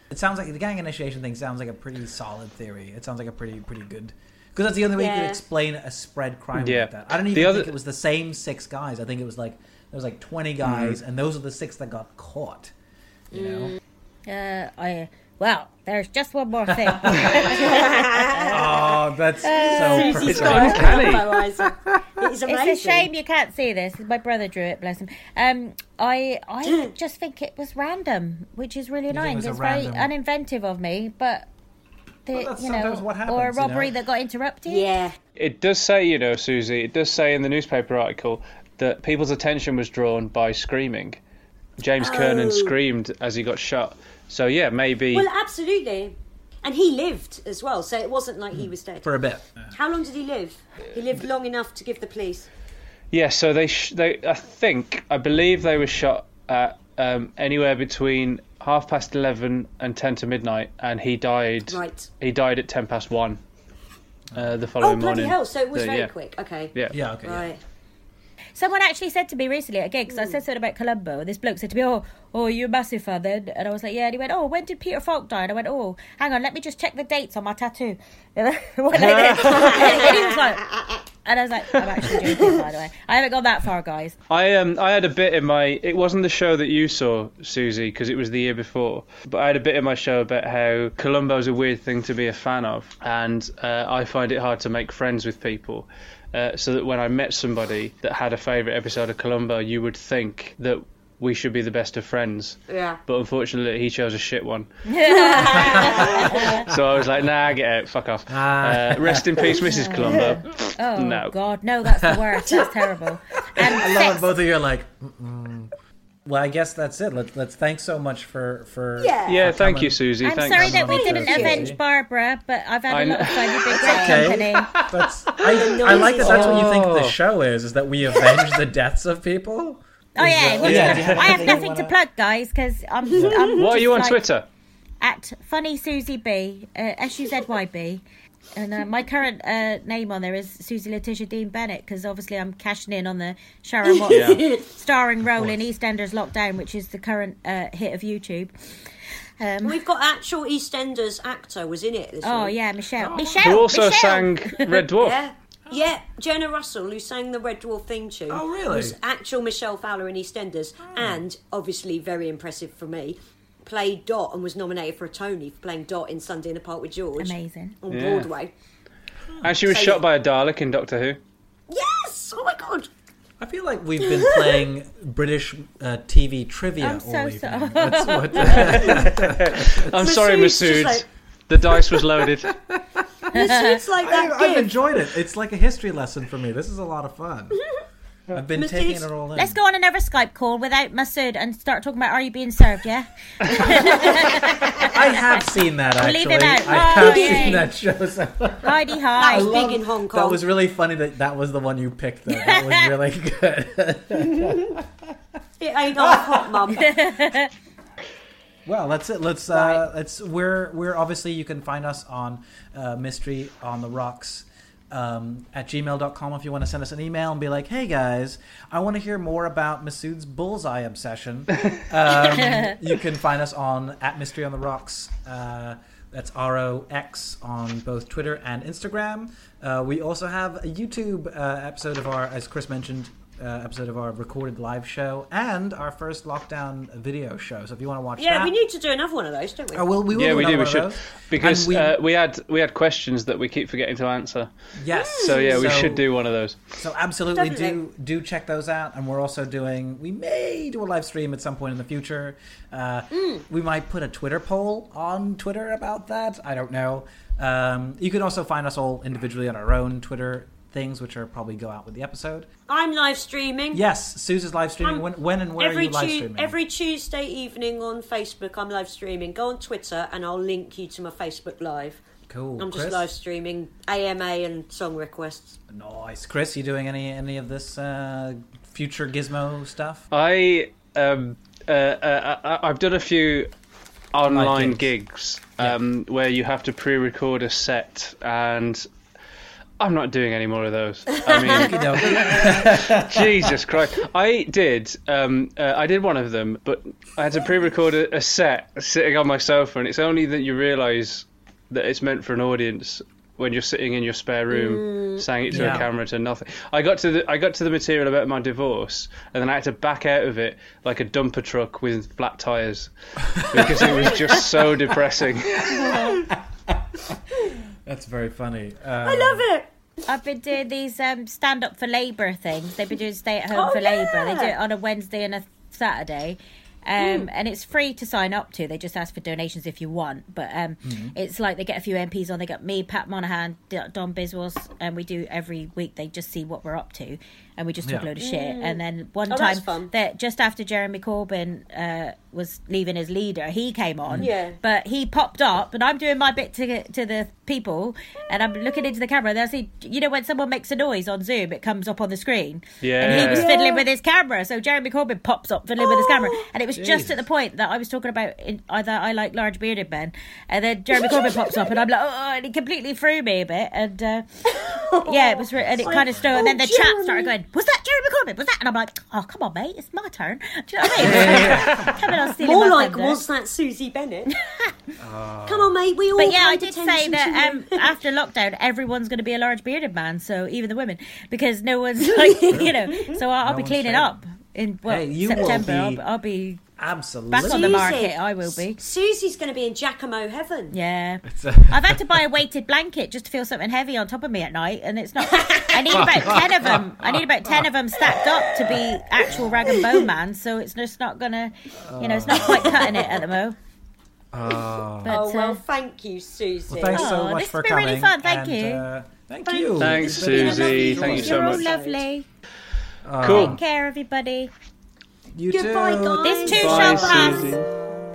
It sounds like the gang initiation thing sounds like a pretty solid theory. It sounds like a pretty pretty good because that's the only way you could explain a spread crime Yeah. like that. I don't The even other- think it was the same six guys. I think it was like there was like twenty guys, and those are the six that got caught. You know? Uh, I well, there's just one more thing. Oh, that's so. Susie's perfect. uncanny. It's. It's a shame you can't see this. My brother drew it, bless him. Um, I I just think it was random, which is really think it annoying. was It's very random- uninventive of me, but the, Well, that's you know, sometimes what or a happens, you know? robbery that got interrupted. Yeah. It does say, you know, Susie, it does say in the newspaper article that people's attention was drawn by screaming. James Kiernan Oh. screamed as he got shot. So, yeah, maybe. Well, absolutely. And he lived as well, so it wasn't like he was dead. for a bit. How long did he live? He lived long enough to give the police. Yeah, so they, sh- they, I think, I believe they were shot at um, anywhere between half past 11 and 10 to midnight, and he died. Right. He died at 10 past 1 uh, the Oh, following bloody morning. hell, so it was So, very yeah. quick. Okay. Yeah. Yeah. Okay. yeah. Someone actually said to me recently at a gig, because I hmm. said something about Columbo. This bloke said to me, "Oh, oh, you're a massive fan then?" And I was like, "Yeah." And he went, "Oh, when did Peter Falk die?" And I went, "Oh, hang on, let me just check the dates on my tattoo." And I- when I did, and he was like, and I was like, "I'm actually joking, by the way. I haven't gone that far, guys." I um I had a bit in my it wasn't the show that you saw Susie because it was the year before but I had a bit in my show about how Columbo's a weird thing to be a fan of and uh, I find it hard to make friends with people uh, so that when I met somebody that had a favourite episode of Columbo you would think that we should be the best of friends Yeah. but unfortunately he chose a shit one so I was like nah get out fuck off uh, rest in peace Mrs Columbo Oh No. God, no, that's the worst. That's terrible. And I love sex- it. Both of you are like. Mm-mm. Well, I guess that's it. Let's let's thanks so much for for. Yeah. yeah thank coming. you Susie I'm thanks sorry that we didn't avenge Barbara, but I've had I a lot of fun. You've been great okay. company. That's I, I like that. That's what you think the Oh. show is. Is that we avenge the deaths of people? Oh yeah, well, Yeah, you do you know, have I have nothing to plug, guys, because I'm. I'm what are you on like- Twitter At funny Susie B, uh, S U Z Y B, and uh, my current uh, name on there is Susie Letitia Dean Bennett because obviously I'm cashing in on the Sharon Watts starring role in EastEnders Lockdown, which is the current uh, hit of YouTube. Um, We've got actual EastEnders actor was in it this oh week. yeah, Michelle. Michelle. who also Michelle. sang Red Dwarf Yeah. Yeah, Jenna Russell, who sang the Red Dwarf theme tune, Oh, really? was actual Michelle Fowler in EastEnders, and obviously very impressive for me, played Dot and was nominated for a Tony for playing Dot in Sunday in the Park with George Amazing. on Yeah. Broadway. And she was So, shot yeah. by a Dalek in Doctor Who. Yes! Oh my god! I feel like we've been playing British uh, TV trivia I'm all so evening. sorry. That's what, I'm sorry, Masood's just Masood. Like- The dice was loaded. It's like that I, I've gif. enjoyed it. It's like a history lesson for me. This is a lot of fun. I've been Masood's- taking it all in. Let's go on another Skype call without Masood and start talking about are you being served, yeah? I have seen that actually. leave it out. I Oh, have yay. seen that show. So Heidi That hi. was love- big in Hong Kong. That was really funny that that was the one you picked. Though that was really good. It ain't half hot, mum. Well, that's it. Let's uh, let's we're we're obviously you can find us on uh, mystery on the rocks um, at gmail.com if you want to send us an email and be like, hey guys, I want to hear more about Masood's bullseye obsession. Um, you can find us on at mystery on the rocks. Uh, that's R O X on both Twitter and Instagram. Uh, we also have a YouTube uh, episode of our, as Chris mentioned, uh, episode of our recorded live show and our first lockdown video show. So if you want to watch Yeah, that, we need to do another one of those, don't we? Oh, well, we will yeah, do we do. We should because And we, uh, we had we had questions that we keep forgetting to answer. yes, So yeah, we So- should do one of those. So absolutely do do check those out, and we're also doing. We may do a live stream at some point in the future. Uh, Mm. We might put a Twitter poll on Twitter about that. I don't know. Um, you can also find us all individually on our own Twitter things, which are probably go out with the episode. I'm live streaming. Yes, Sue's live streaming. When, when and where are every you live Tu- streaming? every Tuesday evening on Facebook, I'm live streaming. Go on Twitter, and I'll link you to my Facebook Live. cool. I'm just Chris? live streaming AMA and song requests. Nice, Chris. You doing any any of this uh, future Gizmo stuff? I um, uh, uh, I- I've done a few online gigs. gigs um, where you have to pre-record a set, and I'm not doing any more of those. I mean, Jesus Christ! I did. Um, uh, I did one of them, but I had to pre-record a, a set sitting on my sofa, and it's only that you realise that it's meant for an audience when you're sitting in your spare room saying it to Yeah. a camera to nothing. I got to the I got to the material about my divorce, and then I had to back out of it like a dumper truck with flat tires because it was just so depressing. That's very funny. Um, I love it. I've been doing these um, stand up for Labour things. They've been doing stay at home Oh, for Labour. They do it on a Wednesday and a Saturday. Um, And it's free to sign up to. They just ask for donations if you want. But um, it's like they get a few MPs on. They got me, Pat Monahan, Don Biswas, and we do every week. They just see what we're up to, and we just talk a load of shit. And then one Oh, time, that just after Jeremy Corbyn uh, was leaving as leader, he came on. Yeah. But he popped up, and I'm doing my bit to to the people, and I'm looking into the camera. And I see, you know, when someone makes a noise on Zoom, it comes up on the screen. Yeah. And he was Yeah. fiddling with his camera, so Jeremy Corbyn pops up fiddling with his camera, Oh. and it was just at the point that I was talking about in, either I like large bearded men, and then Jeremy Corbyn pops up, and I'm like, oh, and he completely threw me a bit, and uh, yeah, it was, re- and it kind of oh, stole, and then the chat started going, was that Jeremy Corbyn? Was that? And I'm like, oh, come on, mate, it's my turn. Do you know what I mean? Coming on stealing More like, thunder. was that Susie Bennett? Come on, mate. We all. But yeah, I did say that um, after lockdown, everyone's going to be a large bearded man. So even the women, because no one's like, you know. So I'll, I'll No be cleaning up in well, Hey, you will September. I'll, be- be- I'll be Absolutely. back on the market. I will be. Susie's going to be in Giacomo heaven. Yeah, It's, I've had to buy a weighted blanket just to feel something heavy on top of me at night, and it's not. I need about ten of them. I need about ten of them stacked up to be actual rag and bone man. So it's just not gonna, you know, it's not quite cutting it at the moment. oh. But oh well, uh, thank you, Susie. Well, thanks so Oh, much this for has been really fun, thank and, you. Uh, thank, Thank you. Thanks, It's been a Susie. lovely Thank you so you're all much. lovely. Cool. Take care, everybody. You Goodbye, too. guys. This too Bye, shall pass. Susie.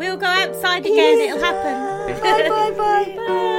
We'll go outside again. It'll happen. Bye, bye, bye, Bye.